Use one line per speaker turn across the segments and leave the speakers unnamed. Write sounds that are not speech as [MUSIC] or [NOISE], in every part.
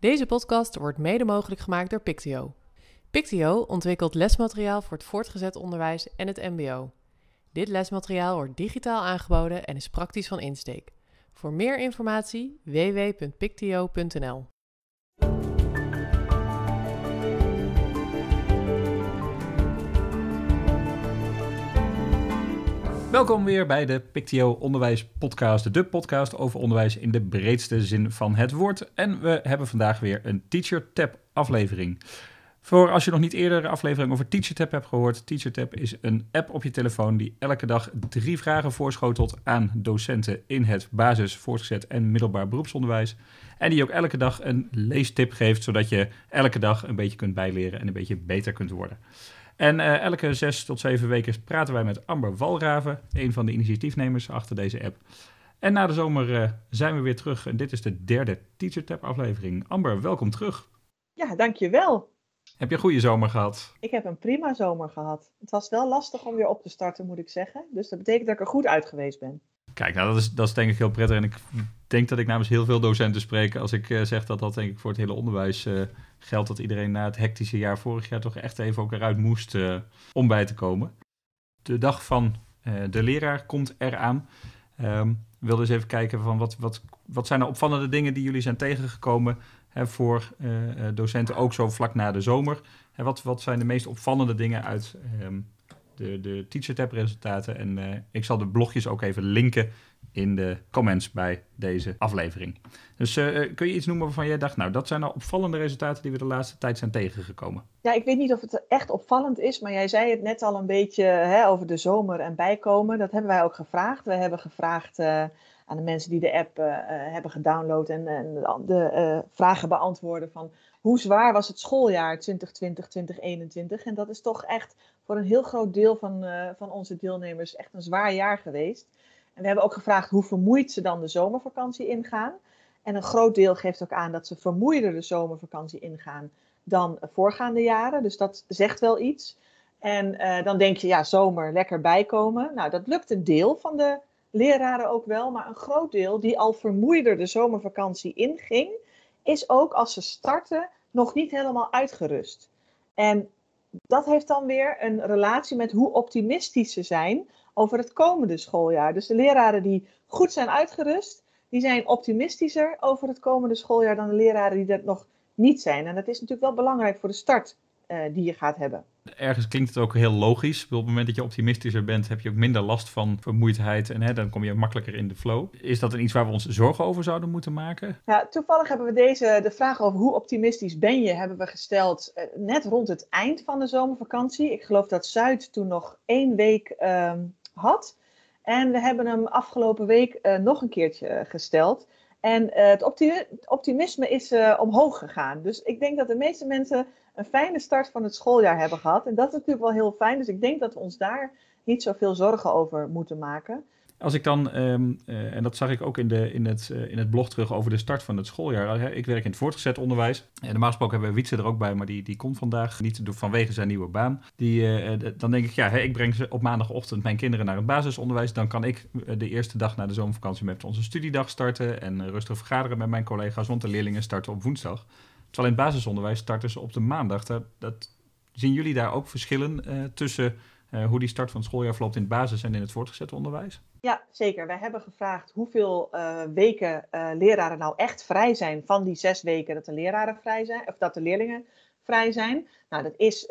Deze podcast wordt mede mogelijk gemaakt door Pictio. Pictio ontwikkelt lesmateriaal voor het voortgezet onderwijs en het MBO. Dit lesmateriaal wordt digitaal aangeboden en is praktisch van insteek. Voor meer informatie www.pictio.nl.
Welkom weer bij de Pictio Onderwijs Podcast, de podcast over onderwijs in de breedste zin van het woord. En we hebben vandaag weer een Teacher Tab aflevering. Voor als je nog niet eerder een aflevering over TeacherTap hebt gehoord. TeacherTap is een app op je telefoon die elke dag drie vragen voorschotelt aan docenten in het basis, voortgezet en middelbaar beroepsonderwijs. En die ook elke dag een leestip geeft, zodat je elke dag een beetje kunt bijleren en een beetje beter kunt worden. En uh, elke zes tot zeven weken praten wij met Amber Walraven, een van de initiatiefnemers achter deze app. En na de zomer uh, zijn we weer terug en dit is de derde TeacherTap aflevering. Amber, welkom terug.
Ja, dankjewel.
Heb je een goede zomer gehad?
Ik heb een prima zomer gehad. Het was wel lastig om weer op te starten, moet ik zeggen. Dus dat betekent dat ik er goed uit geweest ben.
Kijk, nou, dat is, dat is denk ik heel prettig. En ik denk dat ik namens heel veel docenten spreek als ik uh, zeg dat dat denk ik voor het hele onderwijs uh, geldt. Dat iedereen na het hectische jaar vorig jaar toch echt even ook eruit moest uh, om bij te komen. De dag van de leraar komt eraan. Um, we wilden eens even kijken van wat, wat, wat zijn de opvallende dingen die jullie zijn tegengekomen hè, voor docenten, ook zo vlak na de zomer. Hè, wat, wat zijn de meest opvallende dingen uit um, de, de resultaten. En uh, ik zal de blogjes ook even linken in de comments bij deze aflevering. Dus uh, kun je iets noemen waarvan jij dacht, nou dat zijn nou opvallende resultaten die we de laatste tijd zijn tegengekomen?
Ja, ik weet niet of het echt opvallend is, maar jij zei het net al een beetje hè, over de zomer en bijkomen. Dat hebben wij ook gevraagd. We hebben gevraagd aan de mensen die de app hebben gedownload en, en de vragen beantwoorden van hoe zwaar was het schooljaar 2020, 2021? En dat is toch echt voor een heel groot deel van, uh, van onze deelnemers echt een zwaar jaar geweest. En we hebben ook gevraagd hoe vermoeid ze dan de zomervakantie ingaan. En een groot deel geeft ook aan dat ze vermoeider de zomervakantie ingaan dan voorgaande jaren. Dus dat zegt wel iets. En uh, dan denk je, ja, zomer, lekker bijkomen. Nou, dat lukt een deel van de leraren ook wel. Maar een groot deel die al vermoeider de zomervakantie inging, is ook als ze starten nog niet helemaal uitgerust. En dat heeft dan weer een relatie met hoe optimistisch ze zijn over het komende schooljaar. Dus de leraren die goed zijn uitgerust, die zijn optimistischer over het komende schooljaar dan de leraren die dat nog niet zijn. En dat is natuurlijk wel belangrijk voor de start uh, die je gaat hebben.
Ergens klinkt het ook heel logisch. Op het moment dat je optimistischer bent, heb je ook minder last van vermoeidheid en hè, dan kom je makkelijker in de flow. Is dat een iets waar we ons zorgen over zouden moeten maken?
Ja, toevallig hebben we deze, de vraag over hoe optimistisch ben je, hebben we gesteld uh, net rond het eind van de zomervakantie. Ik geloof dat Zuid toen nog één week uh, had. En we hebben hem afgelopen week uh, nog een keertje gesteld. En het optimisme is omhoog gegaan. Dus ik denk dat de meeste mensen een fijne start van het schooljaar hebben gehad. En dat is natuurlijk wel heel fijn. Dus ik denk dat we ons daar niet zoveel zorgen over moeten maken.
Als ik dan, um, uh, en dat zag ik ook in, de, in, het, uh, in het blog terug over de start van het schooljaar. Ik werk in het voortgezet onderwijs. En normaal gesproken hebben we Wietse er ook bij, maar die, die komt vandaag niet vanwege zijn nieuwe baan. Die, dan denk ik, ja, ik breng ze op maandagochtend mijn kinderen naar het basisonderwijs. Dan kan ik de eerste dag na de zomervakantie met onze studiedag starten. En rustig vergaderen met mijn collega's, want de leerlingen starten op woensdag. Terwijl in het basisonderwijs starten ze op de maandag. Dat, zien jullie daar ook verschillen uh, tussen uh, hoe die start van het schooljaar verloopt in het basis- en in het voortgezet onderwijs?
Ja, zeker. Wij hebben gevraagd hoeveel uh, weken leraren nou echt vrij zijn van die zes weken dat de leraren vrij zijn, of dat de leerlingen vrij zijn. Nou, dat is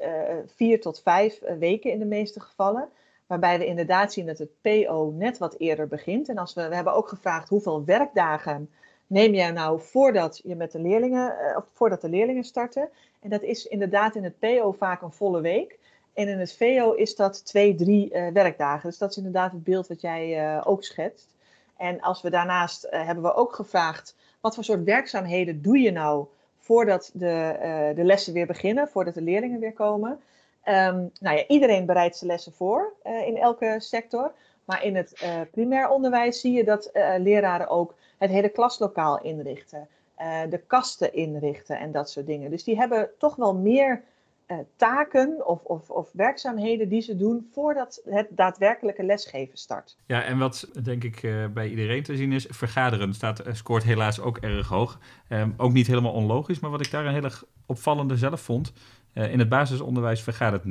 vier tot vijf weken in de meeste gevallen. Waarbij we inderdaad zien dat het PO net wat eerder begint. En als we, we hebben ook gevraagd hoeveel werkdagen neem jij nou voordat je met de leerlingen, of voordat de leerlingen starten. En dat is inderdaad in het PO vaak een volle week. En in het VO is dat twee, drie uh, werkdagen. Dus dat is inderdaad het beeld wat jij uh, ook schetst. En als we daarnaast hebben we ook gevraagd, wat voor soort werkzaamheden doe je nou voordat de, de lessen weer beginnen, voordat de leerlingen weer komen. Um, nou ja, iedereen bereidt zijn lessen voor in elke sector. Maar in het primair onderwijs zie je dat leraren ook het hele klaslokaal inrichten, uh, de kasten inrichten en dat soort dingen. Dus die hebben toch wel meer eh, taken of, of, of, werkzaamheden die ze doen voordat het daadwerkelijke lesgeven start.
Ja, en wat denk ik uh, bij iedereen te zien is, vergaderen staat, eh, scoort helaas ook erg hoog. Um, ook niet helemaal onlogisch, maar wat ik daar een hele opvallende zelf vond. Uh, in het basisonderwijs vergadert 90%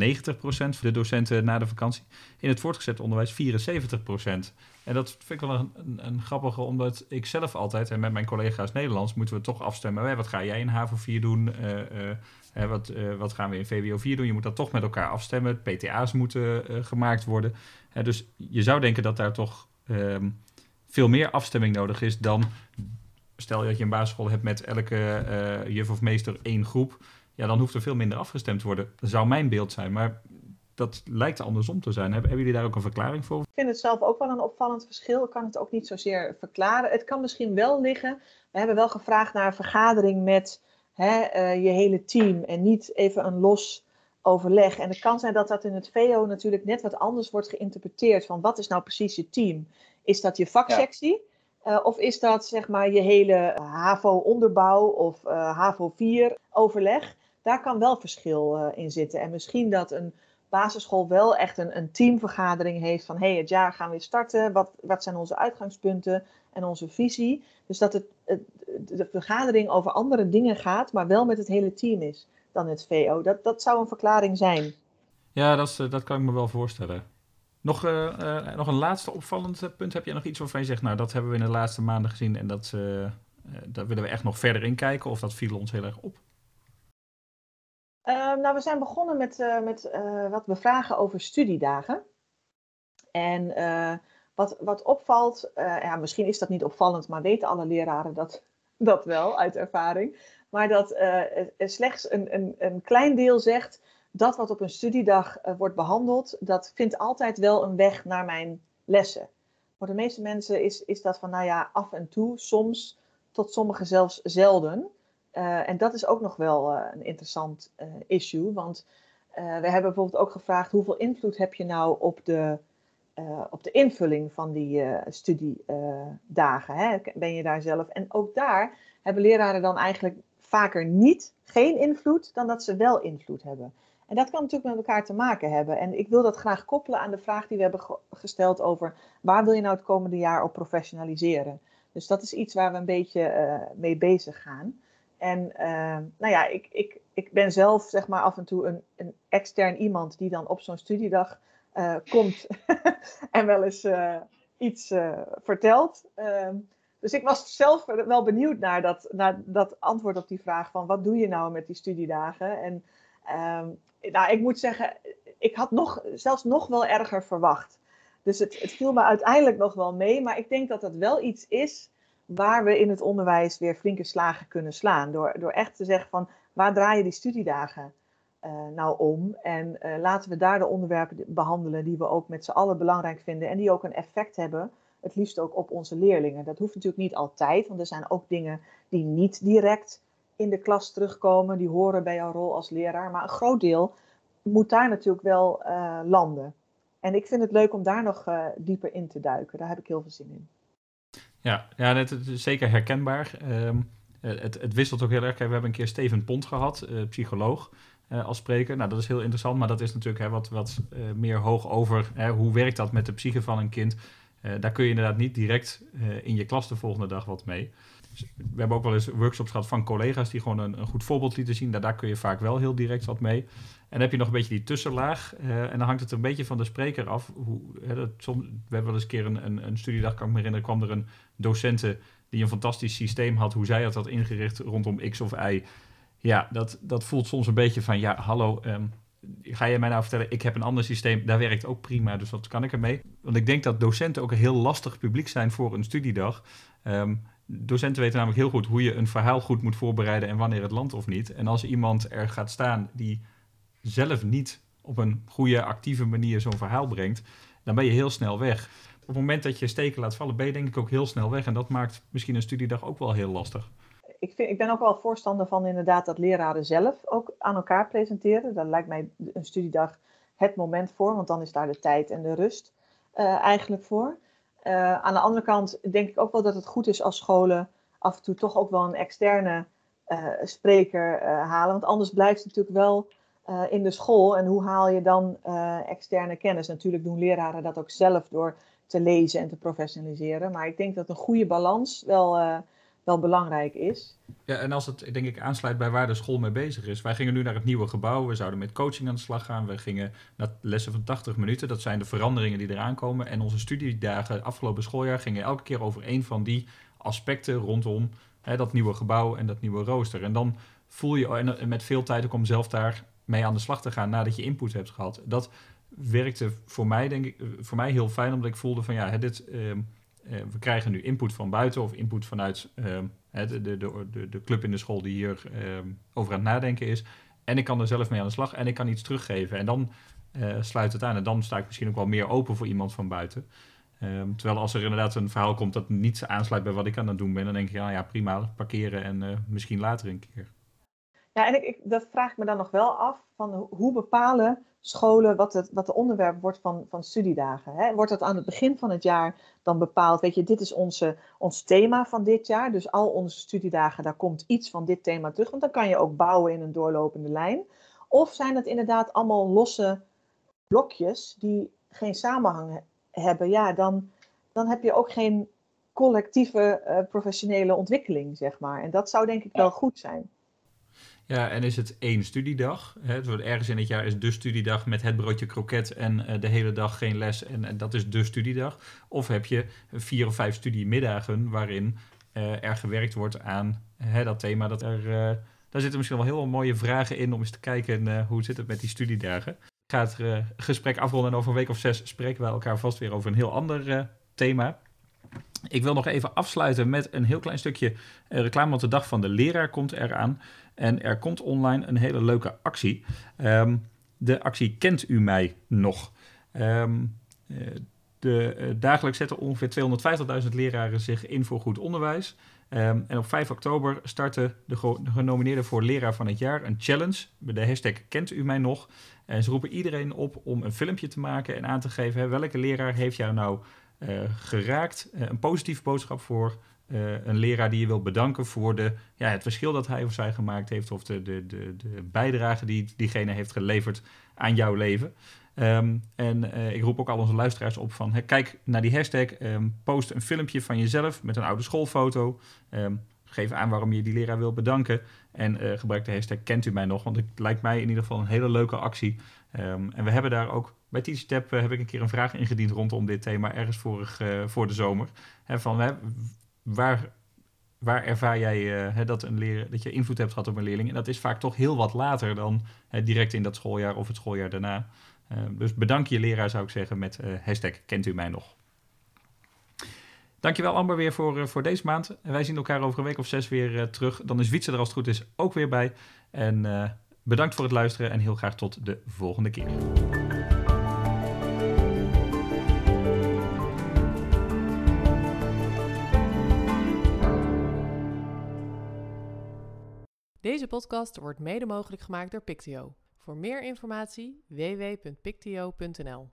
van de docenten na de vakantie. In het voortgezet onderwijs 74%. En dat vind ik wel een, een, grappige, omdat ik zelf altijd, en met mijn collega's Nederlands, moeten we toch afstemmen. Wat ga jij in HAVO 4 doen? Hè, wat, uh, wat gaan we in VWO 4 doen? Je moet dat toch met elkaar afstemmen. PTA's moeten gemaakt worden. Dus je zou denken dat daar toch um, veel meer afstemming nodig is dan... Stel dat je een basisschool hebt met elke juf of meester één groep. Ja, dan hoeft er veel minder afgestemd te worden. Dat zou mijn beeld zijn. Maar dat lijkt andersom te zijn. Hebben, jullie daar ook een verklaring voor?
Ik vind het zelf ook wel een opvallend verschil. Ik kan het ook niet zozeer verklaren. Het kan misschien wel liggen. We hebben wel gevraagd naar een vergadering met hè, uh, je hele team en niet even een los overleg. En het kan zijn dat dat in het VO natuurlijk net wat anders wordt geïnterpreteerd van wat is nou precies je team? Is dat je vaksectie? Ja. Uh, of is dat zeg maar je hele HAVO-onderbouw of uh, HAVO-4-overleg? Daar kan wel verschil uh, in zitten. En misschien dat een basisschool wel echt een, een teamvergadering heeft van hé, hey, het jaar gaan we starten. Wat, wat zijn onze uitgangspunten en onze visie? Dus dat het, de vergadering over andere dingen gaat, maar wel met het hele team is dan het VO. Dat, dat zou een verklaring zijn.
Ja, dat, is, dat kan ik me wel voorstellen. Nog, uh, nog een laatste opvallend punt. Heb jij nog iets waarvan je zegt, nou dat hebben we in de laatste maanden gezien en dat, daar willen we echt nog verder in kijken of dat viel ons heel erg op?
Uh, nou, we zijn begonnen met, uh, met uh, wat bevragen over studiedagen. En wat, wat opvalt, ja, misschien is dat niet opvallend, maar weten alle leraren dat, [LAUGHS] dat wel uit ervaring. Maar dat slechts een, een, een klein deel zegt dat wat op een studiedag wordt behandeld, dat vindt altijd wel een weg naar mijn lessen. Voor de meeste mensen is, is dat van, nou ja, af en toe, soms, tot sommigen zelfs zelden. Uh, en dat is ook nog wel uh, een interessant uh, issue, want we hebben bijvoorbeeld ook gevraagd hoeveel invloed heb je nou op de, op de invulling van die studiedagen. Ben je daar zelf? En ook daar hebben leraren dan eigenlijk vaker niet geen invloed dan dat ze wel invloed hebben. En dat kan natuurlijk met elkaar te maken hebben. En ik wil dat graag koppelen aan de vraag die we hebben ge gesteld over waar wil je nou het komende jaar op professionaliseren. Dus dat is iets waar we een beetje mee bezig gaan. En uh, nou ja, ik, ik, ik ben zelf zeg maar af en toe een, een extern iemand die dan op zo'n studiedag uh, komt [LAUGHS] en wel eens uh, iets vertelt. Ehm, dus ik was zelf wel benieuwd naar dat, naar dat antwoord op die vraag van wat doe je nou met die studiedagen? En um, nou, ik moet zeggen, ik had nog, zelfs nog wel erger verwacht. Dus het, het viel me uiteindelijk nog wel mee, maar ik denk dat dat wel iets is waar we in het onderwijs weer flinke slagen kunnen slaan. Door, door echt te zeggen van waar draaien die studiedagen uh, nou om? En uh, laten we daar de onderwerpen behandelen die we ook met z'n allen belangrijk vinden en die ook een effect hebben. Het liefst ook op onze leerlingen. Dat hoeft natuurlijk niet altijd, want er zijn ook dingen die niet direct in de klas terugkomen. Die horen bij jouw rol als leraar. Maar een groot deel moet daar natuurlijk wel uh, landen. En ik vind het leuk om daar nog dieper in te duiken. Daar heb ik heel veel zin in.
Ja, ja het, is zeker herkenbaar. Um, het, het, wisselt ook heel erg. We hebben een keer Steven Pont gehad, uh, psycholoog, uh, als spreker. Nou, dat is heel interessant, maar dat is natuurlijk hè, wat, wat meer hoog over hè, hoe werkt dat met de psyche van een kind. Daar kun je inderdaad niet direct in je klas de volgende dag wat mee. Dus we hebben ook wel eens workshops gehad van collega's die gewoon een, een goed voorbeeld lieten zien. Daar, kun je vaak wel heel direct wat mee. En dan heb je nog een beetje die tussenlaag. Uh, en dan hangt het een beetje van de spreker af. Hoe, hè, dat, soms, we hebben wel eens een keer een, een, studiedag, kan ik me herinneren, kwam er een docenten die een fantastisch systeem had, hoe zij had ingericht rondom X of Y. Ja, dat, dat voelt soms een beetje van, ja, hallo, um, ga je mij nou vertellen, ik heb een ander systeem, daar werkt ook prima, dus wat kan ik ermee? Want ik denk dat docenten ook een heel lastig publiek zijn voor een studiedag. Um, docenten weten namelijk heel goed hoe je een verhaal goed moet voorbereiden en wanneer het landt of niet. En als iemand er gaat staan die zelf niet op een goede, actieve manier zo'n verhaal brengt, dan ben je heel snel weg. Op het moment dat je steken laat vallen, ben je denk ik ook heel snel weg. En dat maakt misschien een studiedag ook wel heel lastig.
Ik, vind, ik ben ook wel voorstander van inderdaad dat leraren zelf ook aan elkaar presenteren. Daar lijkt mij een studiedag het moment voor, want dan is daar de tijd en de rust uh, eigenlijk voor. Uh, aan de andere kant denk ik ook wel dat het goed is als scholen af en toe toch ook wel een externe uh, spreker halen. Want anders blijft het natuurlijk wel eh, in de school. En hoe haal je dan eh, externe kennis? Natuurlijk doen leraren dat ook zelf door te lezen en te professionaliseren. Maar ik denk dat een goede balans wel, wel belangrijk is.
Ja, en als het denk ik aansluit bij waar de school mee bezig is. Wij gingen nu naar het nieuwe gebouw. We zouden met coaching aan de slag gaan. We gingen naar lessen van 80 minuten. Dat zijn de veranderingen die eraan komen. En onze studiedagen afgelopen schooljaar gingen elke keer over een van die aspecten rondom hè, dat nieuwe gebouw en dat nieuwe rooster. En dan voel je, en met veel tijd ook om zelf daar mee aan de slag te gaan nadat je input hebt gehad. Dat werkte voor mij, denk ik, voor mij heel fijn, omdat ik voelde van ja, dit, ehm, eh, we krijgen nu input van buiten of input vanuit uh, de, de, de, de, club in de school die hier ehm, over aan het nadenken is. En ik kan er zelf mee aan de slag en ik kan iets teruggeven. En dan uh, sluit het aan en dan sta ik misschien ook wel meer open voor iemand van buiten. terwijl als er inderdaad een verhaal komt dat niet aansluit bij wat ik aan het doen ben, dan denk ik, ja, ja prima, parkeren en misschien later een keer.
Ja, en ik, ik, dat vraag ik me dan nog wel af, van hoe bepalen scholen wat het, wat het onderwerp wordt van, van studiedagen? Hè? Wordt het aan het begin van het jaar dan bepaald, weet je, dit is onze, ons thema van dit jaar, dus al onze studiedagen, daar komt iets van dit thema terug, want dan kan je ook bouwen in een doorlopende lijn. Of zijn het inderdaad allemaal losse blokjes die geen samenhang hebben? Ja, dan, dan heb je ook geen collectieve uh, professionele ontwikkeling, zeg maar. En dat zou denk ik wel goed zijn.
Ja, en is het één studiedag? Het wordt ergens in het jaar is de studiedag met het broodje kroket en uh, de hele dag geen les en, dat is de studiedag. Of heb je vier of vijf studiemiddagen waarin uh, er gewerkt wordt aan dat thema. Dat er, uh, daar zitten misschien wel heel mooie vragen in om eens te kijken hoe zit het met die studiedagen. Ik ga het gesprek afronden en over een week of zes spreken wij elkaar vast weer over een heel ander thema. Ik wil nog even afsluiten met een heel klein stukje reclame, want de dag van de leraar komt eraan. En er komt online een hele leuke actie. Um, de actie Kent u mij nog? Um, de, uh, dagelijks zetten ongeveer 250.000 leraren zich in voor goed onderwijs. Um, en op 5 oktober starten de, de genomineerden voor leraar van het jaar een challenge. Met de hashtag Kent u mij nog? En ze roepen iedereen op om een filmpje te maken en aan te geven... Welke leraar heeft jou nou geraakt? Uh, een positieve boodschap voor uh, een leraar die je wilt bedanken voor de, ja, het verschil dat hij of zij gemaakt heeft, of de, de, de, de bijdrage die diegene heeft geleverd aan jouw leven. Um, en ik roep ook al onze luisteraars op van, kijk naar die hashtag, um, post een filmpje van jezelf met een oude schoolfoto. Um, geef aan waarom je die leraar wil bedanken. En gebruik de hashtag kent u mij nog, want het lijkt mij in ieder geval een hele leuke actie. En we hebben daar ook bij TeachTap uh, heb ik een keer een vraag ingediend rondom dit thema, ergens vorig, voor de zomer. He, van, waar, waar ervaar jij uh, dat, een leer, dat je invloed hebt gehad op een leerling? En dat is vaak toch heel wat later dan direct in dat schooljaar of het schooljaar daarna. Uh, dus bedank je leraar zou ik zeggen met uh, hashtag kent u mij nog. Dankjewel Amber weer voor, voor deze maand. Wij zien elkaar over een week of zes weer terug. Dan is Wietse er als het goed is ook weer bij. En bedankt voor het luisteren en heel graag tot de volgende keer.
Deze podcast wordt mede mogelijk gemaakt door Pictio. Voor meer informatie www.pictio.nl.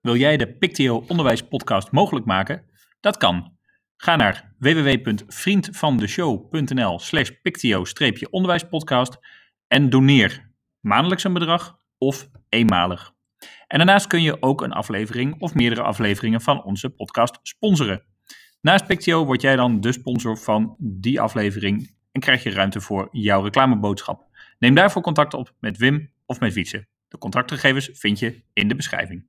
Wil jij de Pictio Onderwijs mogelijk maken? Dat kan. Ga naar www.vriendvandeshow.nl pictio-onderwijspodcast en doneer maandelijks een bedrag of eenmalig. En daarnaast kun je ook een aflevering of meerdere afleveringen van onze podcast sponsoren. Naast Pictio word jij dan de sponsor van die aflevering en krijg je ruimte voor jouw reclameboodschap. Neem daarvoor contact op met Wim of met Wietse. De contactgegevens vind je in de beschrijving.